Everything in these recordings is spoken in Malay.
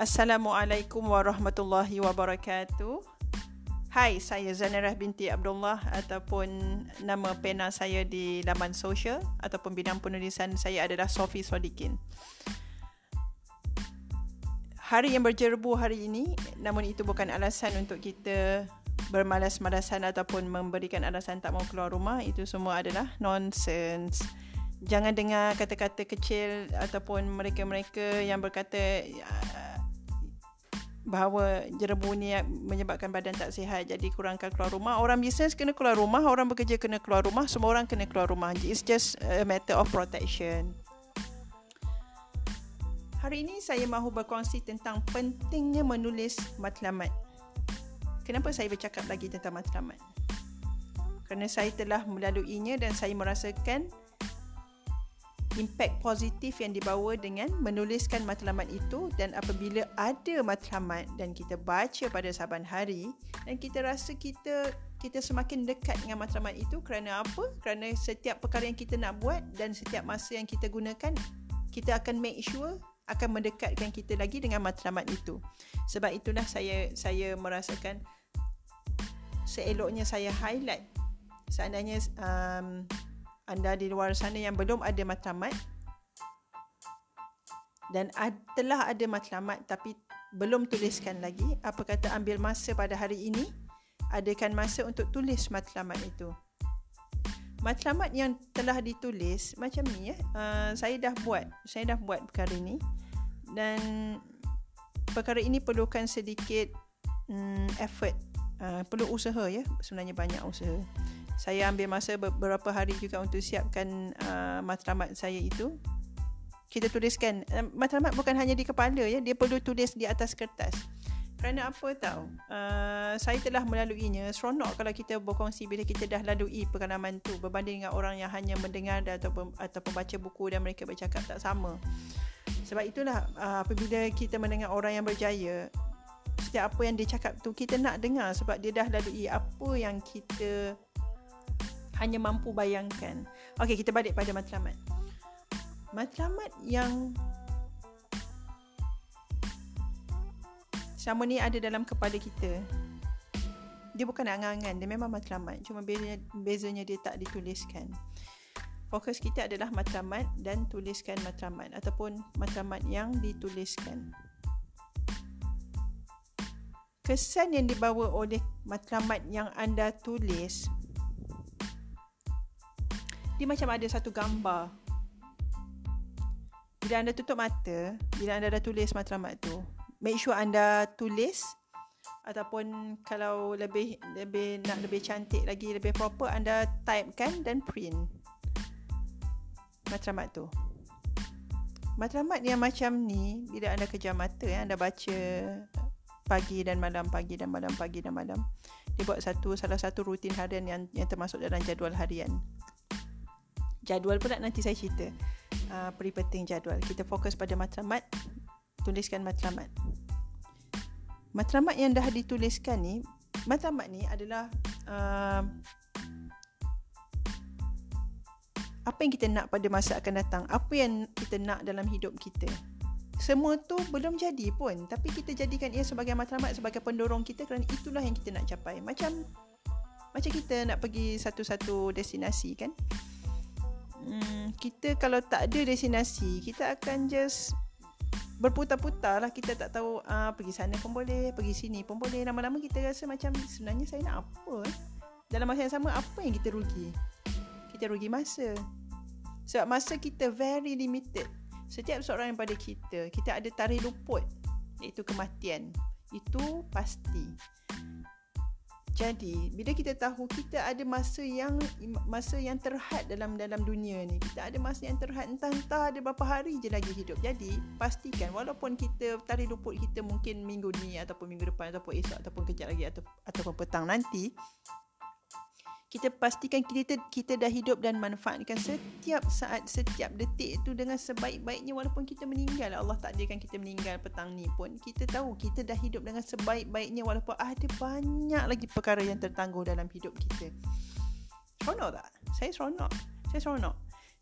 Assalamualaikum warahmatullahi wabarakatuh. Hai, saya Zanirah binti Abdullah ataupun nama pena saya di laman sosial ataupun bidang penulisan saya adalah Sofi Sodikin. Hari yang berjerbu hari ini, namun itu bukan alasan untuk kita bermalas-malasan ataupun memberikan alasan tak mau keluar rumah. Itu semua adalah nonsense. Jangan dengar kata-kata kecil ataupun mereka-mereka yang berkata bahawa jerebu ni menyebabkan badan tak sihat jadi kurangkan keluar rumah. Orang bisnes kena keluar rumah orang bekerja kena keluar rumah semua orang kena keluar rumah. It's just a matter of protection. Hari ini saya mahu berkongsi tentang pentingnya menulis matlamat. Kenapa saya bercakap lagi tentang matlamat? Kerana saya telah melaluinya dan saya merasakan impak positif yang dibawa dengan menuliskan matlamat itu dan apabila ada matlamat dan kita baca pada saban hari dan kita rasa kita kita semakin dekat dengan matlamat itu kerana apa? Kerana setiap perkara yang kita nak buat dan setiap masa yang kita gunakan kita akan make sure akan mendekatkan kita lagi dengan matlamat itu. Sebab itulah saya saya merasakan seeloknya saya highlight seandainya um, anda di luar sana yang belum ada matlamat. Dan telah ada matlamat tapi belum tuliskan lagi, apa kata ambil masa pada hari ini, adakan masa untuk tulis matlamat itu. Matlamat yang telah ditulis macam ni ya, uh, saya dah buat, saya dah buat perkara ini. Dan perkara ini perlukan sedikit um, effort, uh, perlu usaha ya, sebenarnya banyak usaha saya ambil masa beberapa hari juga untuk siapkan uh, matlamat saya itu. Kita tuliskan uh, matlamat bukan hanya di kepala ya dia perlu tulis di atas kertas. Kerana apa tahu uh, saya telah melaluinya seronok kalau kita berkongsi bila kita dah lalui pengalaman tu berbanding dengan orang yang hanya mendengar atau atau membaca buku dan mereka bercakap tak sama. Sebab itulah uh, apabila kita mendengar orang yang berjaya setiap apa yang dia cakap tu kita nak dengar sebab dia dah lalui apa yang kita hanya mampu bayangkan. Okey, kita balik pada matlamat. Matlamat yang sama ni ada dalam kepala kita. Dia bukan angan-angan, dia memang matlamat. Cuma bezanya, bezanya dia tak dituliskan. Fokus kita adalah matlamat dan tuliskan matlamat ataupun matlamat yang dituliskan. Kesan yang dibawa oleh matlamat yang anda tulis dia macam ada satu gambar. Bila anda tutup mata, bila anda dah tulis matlamat tu, make sure anda tulis ataupun kalau lebih lebih nak lebih cantik lagi, lebih proper, anda type kan dan print matlamat tu. Matlamat yang macam ni, bila anda kejam mata, ya, anda baca pagi dan malam, pagi dan malam, pagi dan malam. Dia buat satu salah satu rutin harian yang yang termasuk dalam jadual harian jadual pula nanti saya cerita. Uh, peri penting jadual. Kita fokus pada matlamat tuliskan matlamat matlamat yang dah dituliskan ni matlamat ni adalah uh, apa yang kita nak pada masa akan datang apa yang kita nak dalam hidup kita. Semua tu belum jadi pun tapi kita jadikan ia sebagai matlamat sebagai pendorong kita kerana itulah yang kita nak capai. Macam macam kita nak pergi satu-satu destinasi kan hmm, kita kalau tak ada destinasi kita akan just berputar-putar lah. Kita tak tahu uh, pergi sana pun boleh pergi sini pun boleh. Lama-lama kita rasa macam sebenarnya saya nak apa eh? dalam masa yang sama apa yang kita rugi? Kita rugi masa. Sebab masa kita very limited. Setiap seorang yang pada kita kita ada tarikh luput iaitu kematian. Itu pasti jadi, bila kita tahu kita ada masa yang masa yang terhad dalam dalam dunia ni, kita ada masa yang terhad entah-entah ada berapa hari je lagi hidup. Jadi, pastikan walaupun kita tarikh luput kita mungkin minggu ni ataupun minggu depan ataupun esok ataupun kejap lagi atau ataupun petang nanti, kita pastikan kita kita dah hidup dan manfaatkan setiap saat setiap detik itu dengan sebaik-baiknya walaupun kita meninggal. Allah takdirkan kita meninggal petang ni pun. Kita tahu kita dah hidup dengan sebaik-baiknya walaupun ada banyak lagi perkara yang tertangguh dalam hidup kita. Seronok tak? saya seronok. Saya seronok.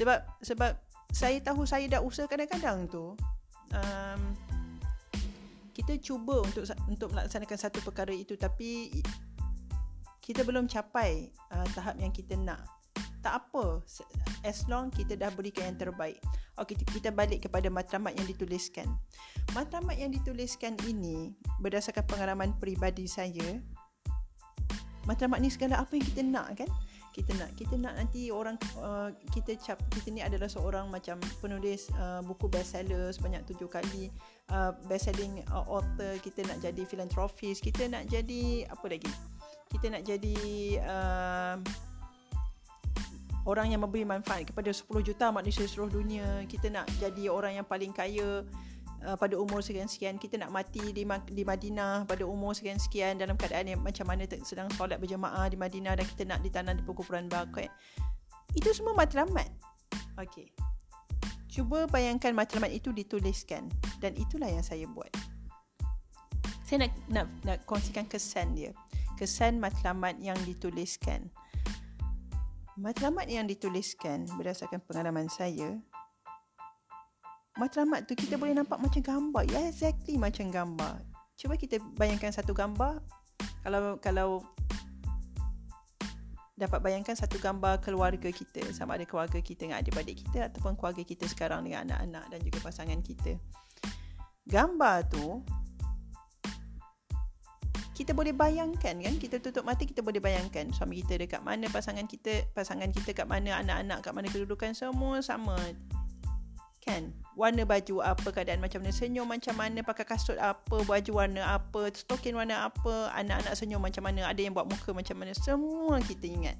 Sebab sebab saya tahu saya dah usaha kadang-kadang tu um, kita cuba untuk untuk melaksanakan satu perkara itu. Tapi kita belum capai uh, tahap yang kita nak. Tak apa as long kita dah berikan yang terbaik. Okey kita balik kepada matlamat yang dituliskan. Matlamat yang dituliskan ini berdasarkan pengalaman peribadi saya matlamat ni segala apa yang kita nak kan? Kita nak kita nak nanti orang uh, kita cap kita ni adalah seorang macam penulis uh, buku bestseller sebanyak tujuh kali uh, best selling uh, author kita nak jadi philanthropist kita nak jadi apa lagi kita nak jadi uh, orang yang memberi manfaat kepada 10 juta manusia seluruh dunia kita nak jadi orang yang paling kaya uh, pada umur sekian-sekian kita nak mati di di Madinah pada umur sekian-sekian dalam keadaan yang macam mana sedang solat berjemaah di Madinah dan kita nak ditanam di perkumpulan Baqi. Itu semua matlamat. Okey. Cuba bayangkan matlamat itu dituliskan dan itulah yang saya buat. Saya nak nak nak kongsikan kesan dia. Kesan matlamat yang dituliskan. Matlamat yang dituliskan berdasarkan pengalaman saya matlamat tu kita boleh nampak macam gambar. Ya, exactly macam gambar. Cuba kita bayangkan satu gambar. Kalau kalau dapat bayangkan satu gambar keluarga kita. Sama ada keluarga kita dengan adik-adik kita ataupun keluarga kita sekarang dengan anak-anak dan juga pasangan kita. Gambar tu kita boleh bayangkan kan kita tutup mata kita boleh bayangkan suami kita dekat mana pasangan kita pasangan kita kat mana anak-anak kat mana kedudukan semua sama. Kan? Warna baju apa keadaan macam mana senyum macam mana pakai kasut apa baju warna apa stokin warna apa anak-anak senyum macam mana ada yang buat muka macam mana semua kita ingat.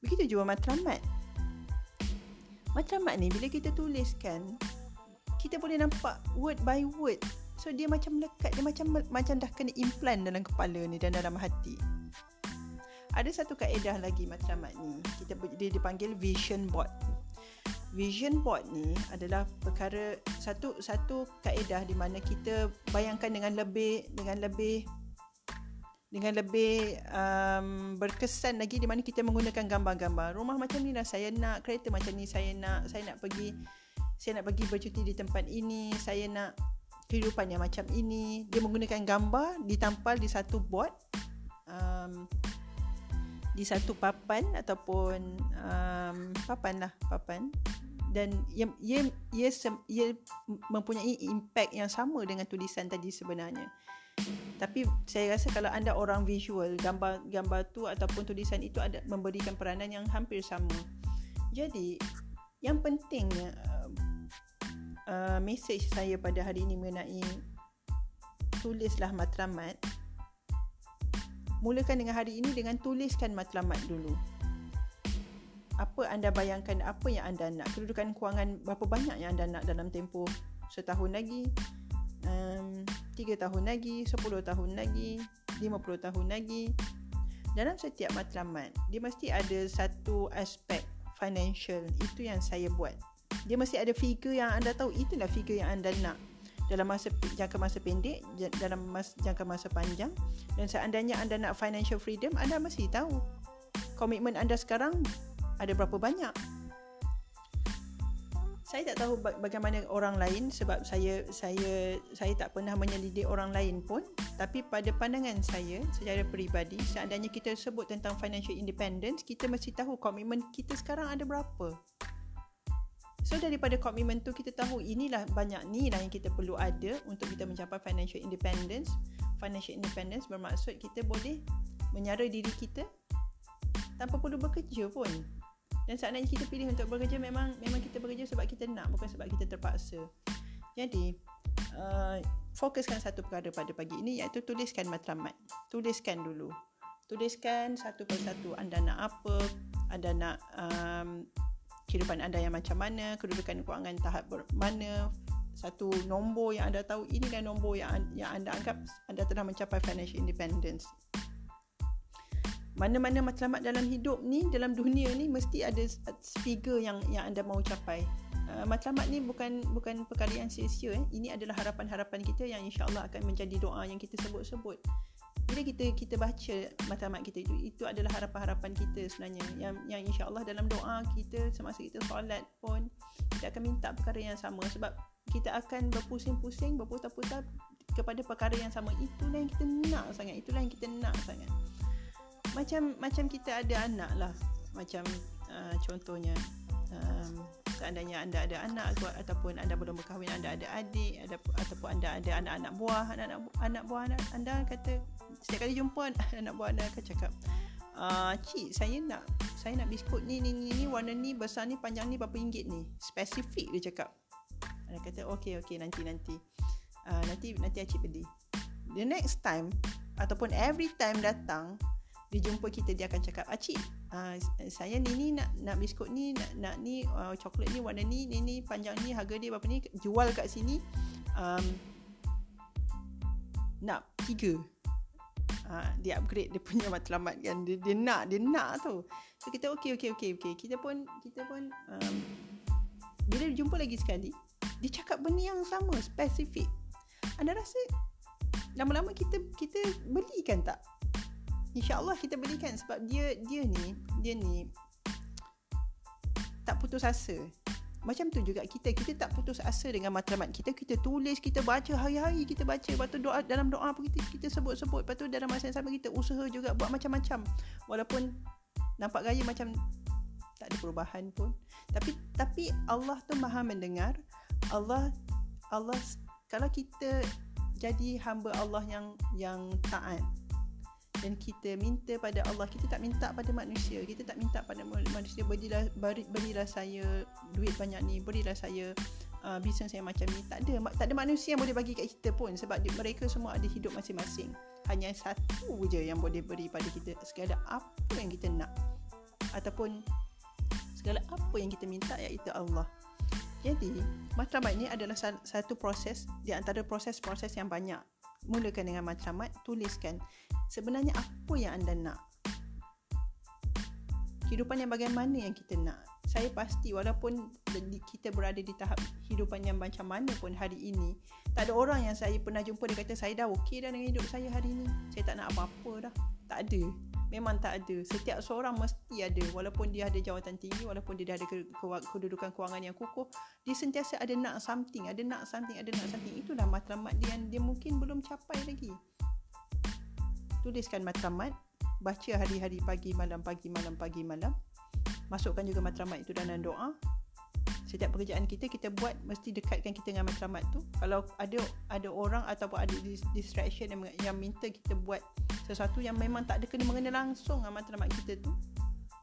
Begitu juga matlamat matlamat ni bila kita tuliskan kita boleh nampak word by word so dia macam lekat dia macam macam dah kena implant dalam kepala ni dan dalam hati. Ada satu kaedah lagi matlamat ni. Kita dia dipanggil vision board. Vision board ni adalah perkara satu satu kaedah di mana kita bayangkan dengan lebih dengan lebih dengan lebih um, berkesan lagi di mana kita menggunakan gambar-gambar. Rumah macam ni lah saya nak kereta macam ni saya nak saya nak pergi saya nak pergi bercuti di tempat ini saya nak kehidupan yang macam ini dia menggunakan gambar ditampal di satu board um, di satu papan ataupun um, papan lah papan dan ia ia ia, ia mempunyai impact yang sama dengan tulisan tadi sebenarnya. Tapi saya rasa kalau anda orang visual, gambar gambar tu ataupun tulisan itu ada memberikan peranan yang hampir sama. Jadi, yang pentingnya uh, message saya pada hari ini mengenai tulislah matlamat. Mulakan dengan hari ini dengan tuliskan matlamat dulu. Apa anda bayangkan apa yang anda nak? Kedudukan kewangan berapa banyak yang anda nak dalam tempoh setahun lagi? Um, tiga tahun lagi sepuluh tahun lagi lima puluh tahun lagi. Dalam setiap matlamat dia mesti ada satu aspek financial. Itu yang saya buat dia mesti ada figure yang anda tahu itulah figure yang anda nak dalam masa jangka masa pendek dalam masa jangka masa panjang. Dan seandainya anda nak financial freedom anda mesti tahu komitmen anda sekarang ada berapa banyak. Saya tak tahu bagaimana orang lain sebab saya saya saya tak pernah menyelidik orang lain pun. Tapi pada pandangan saya secara peribadi seandainya kita sebut tentang financial independence kita mesti tahu komitmen kita sekarang ada berapa so daripada komitmen tu kita tahu inilah banyak ni lah yang kita perlu ada untuk kita mencapai financial independence. Financial independence bermaksud kita boleh menyara diri kita tanpa perlu bekerja pun. Dan seandainya kita pilih untuk bekerja memang memang kita bekerja sebab kita nak bukan sebab kita terpaksa. Jadi uh, fokuskan satu perkara pada pagi ini iaitu tuliskan matlamat. Tuliskan dulu. Tuliskan satu persatu anda nak apa anda nak um, kehidupan anda yang macam mana kedudukan kewangan tahap mana satu nombor yang anda tahu ini inilah nombor yang yang anda anggap anda telah mencapai financial independence. Mana-mana matlamat dalam hidup ni dalam dunia ni mesti ada figure yang yang anda mahu capai. Uh, matlamat ni bukan bukan perkara yang sia-sia eh. ini adalah harapan-harapan kita yang insya-Allah akan menjadi doa yang kita sebut-sebut bila kita kita baca matlamat kita itu itu adalah harapan-harapan kita sebenarnya. Yang yang insya-Allah dalam doa kita semasa kita solat pun kita akan minta perkara yang sama. Sebab kita akan berpusing-pusing berputar-putar kepada perkara yang sama. Itulah yang kita nak sangat. Itulah yang kita nak sangat. Macam macam kita ada anak lah. Macam uh, contohnya um, seandainya anda ada anak ataupun anda belum berkahwin anda ada adik ada ataupun anda ada anak-anak buah anak-anak anak buah anda, anda kata setiap kali jumpa anak buah anda akan cakap uh, cik saya nak saya nak biskut ni ni ni, ni warna ni besar ni panjang ni berapa ringgit ni? Spesifik dia cakap. Anda kata okey okey nanti nanti. Uh, nanti nanti cik beli the next time ataupun every time datang dia jumpa kita dia akan cakap acik uh, saya ni ni nak nak biskut ni nak nak ni uh, coklat ni warna ni ni ni panjang ni harga dia berapa ni jual kat sini um, nak tiga. Uh, dia upgrade dia punya matlamat kan dia, dia nak dia nak tu. So kita okey okey okey okey. Kita pun kita pun um, bila jumpa lagi sekali dia cakap benda yang sama spesifik anda rasa lama-lama kita kita belikan tak InsyaAllah kita belikan sebab dia dia ni dia ni tak putus asa. Macam tu juga kita. Kita tak putus asa dengan matlamat kita. Kita tulis kita baca. Hari-hari kita baca. Lepas tu doa dalam doa pun kita kita sebut-sebut. Lepas tu dalam masa yang sama kita usaha juga buat macam-macam. Walaupun nampak gaya macam tak ada perubahan pun. Tapi tapi Allah tu Maha mendengar. Allah Allah kalau kita jadi hamba Allah yang yang taat dan kita minta pada Allah. Kita tak minta pada manusia. Kita tak minta pada manusia berilah beri, berilah saya duit banyak ni berilah saya uh, bisnes yang macam ni. Tak ada. Tak ada manusia yang boleh bagi kat kita pun sebab mereka semua ada hidup masing-masing. Hanya satu je yang boleh beri pada kita. Segala apa yang kita nak ataupun segala apa yang kita minta iaitu Allah. Jadi matlamat ini adalah satu proses di antara proses-proses yang banyak mulakan dengan matlamat tuliskan sebenarnya apa yang anda nak. Kehidupan yang bagaimana yang kita nak. Saya pasti walaupun kita berada di tahap kehidupan yang macam mana pun hari ini tak ada orang yang saya pernah jumpa dia kata saya dah okey dah dengan hidup saya hari ini. Saya tak nak apa-apa dah. Tak ada memang tak ada. Setiap seorang mesti ada. Walaupun dia ada jawatan tinggi walaupun dia ada kedudukan kewangan yang kukuh dia sentiasa ada nak something ada nak something ada nak something. Itulah matlamat dia yang dia mungkin belum capai lagi. Tuliskan matlamat baca hari-hari pagi malam pagi malam pagi malam. Masukkan juga matlamat itu dalam doa setiap pekerjaan kita kita buat mesti dekatkan kita dengan matlamat tu. Kalau ada ada orang ataupun ada distraction yang, yang minta kita buat sesuatu yang memang tak ada kena mengena langsung dengan matlamat kita tu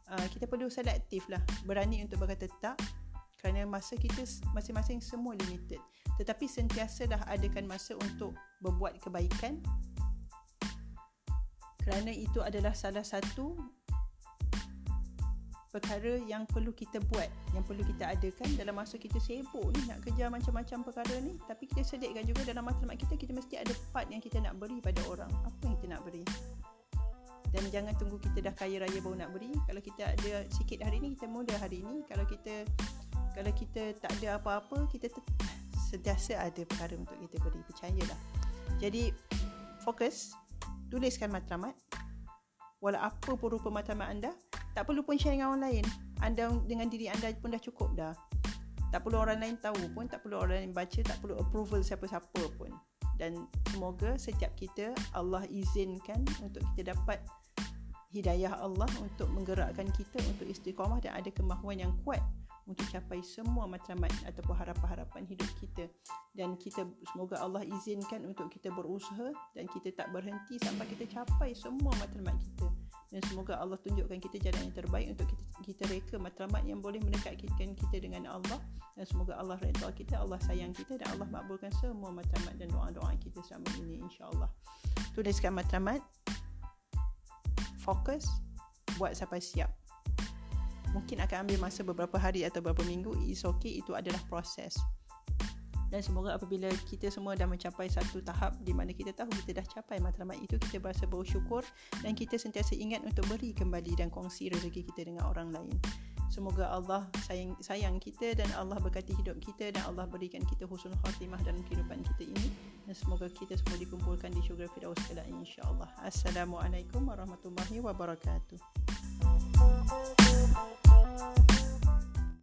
uh, kita perlu selektif lah. Berani untuk berkata tak kerana masa kita masing-masing semua limited. Tetapi sentiasa dah adakan masa untuk berbuat kebaikan. Kerana itu adalah salah satu perkara yang perlu kita buat yang perlu kita adakan dalam masa kita sibuk ni nak kejar macam-macam perkara ni. Tapi kita selitkan juga dalam matlamat kita kita mesti ada part yang kita nak beri pada orang. Apa yang kita nak beri? Dan jangan tunggu kita dah kaya raya baru nak beri. Kalau kita ada sikit hari ni kita mula hari ni. Kalau kita kalau kita tak ada apa-apa kita sentiasa ada perkara untuk kita beri. Percayalah jadi fokus. Tuliskan matlamat. Walau apa pun rupa matlamat anda tak perlu pun share dengan orang lain. Anda dengan diri anda pun dah cukup dah. Tak perlu orang lain tahu pun tak perlu orang lain baca tak perlu approval siapa-siapa pun. Dan semoga setiap kita Allah izinkan untuk kita dapat hidayah Allah untuk menggerakkan kita untuk istiqamah dan ada kemahuan yang kuat untuk capai semua matlamat ataupun harapan-harapan hidup kita. Dan kita semoga Allah izinkan untuk kita berusaha dan kita tak berhenti sampai kita capai semua matlamat kita dan semoga Allah tunjukkan kita jalan yang terbaik untuk kita, kita reka matlamat yang boleh mendekatkan kita dengan Allah. Dan semoga Allah redha kita Allah sayang kita dan Allah makbulkan semua matlamat dan doa-doa kita selama ini insya-Allah. Tuliskan matlamat. Fokus. Buat sampai siap. Mungkin akan ambil masa beberapa hari atau beberapa minggu. Is okay. Itu adalah proses dan semoga apabila kita semua dah mencapai satu tahap di mana kita tahu kita dah capai matlamat itu kita berasa bersyukur dan kita sentiasa ingat untuk beri kembali dan kongsi rezeki kita dengan orang lain Semoga Allah sayang, sayang kita dan Allah berkati hidup kita dan Allah berikan kita husnul khatimah dalam kehidupan kita ini dan semoga kita semua dikumpulkan di syurga firdaus kelak insya-Allah. Assalamualaikum warahmatullahi wabarakatuh.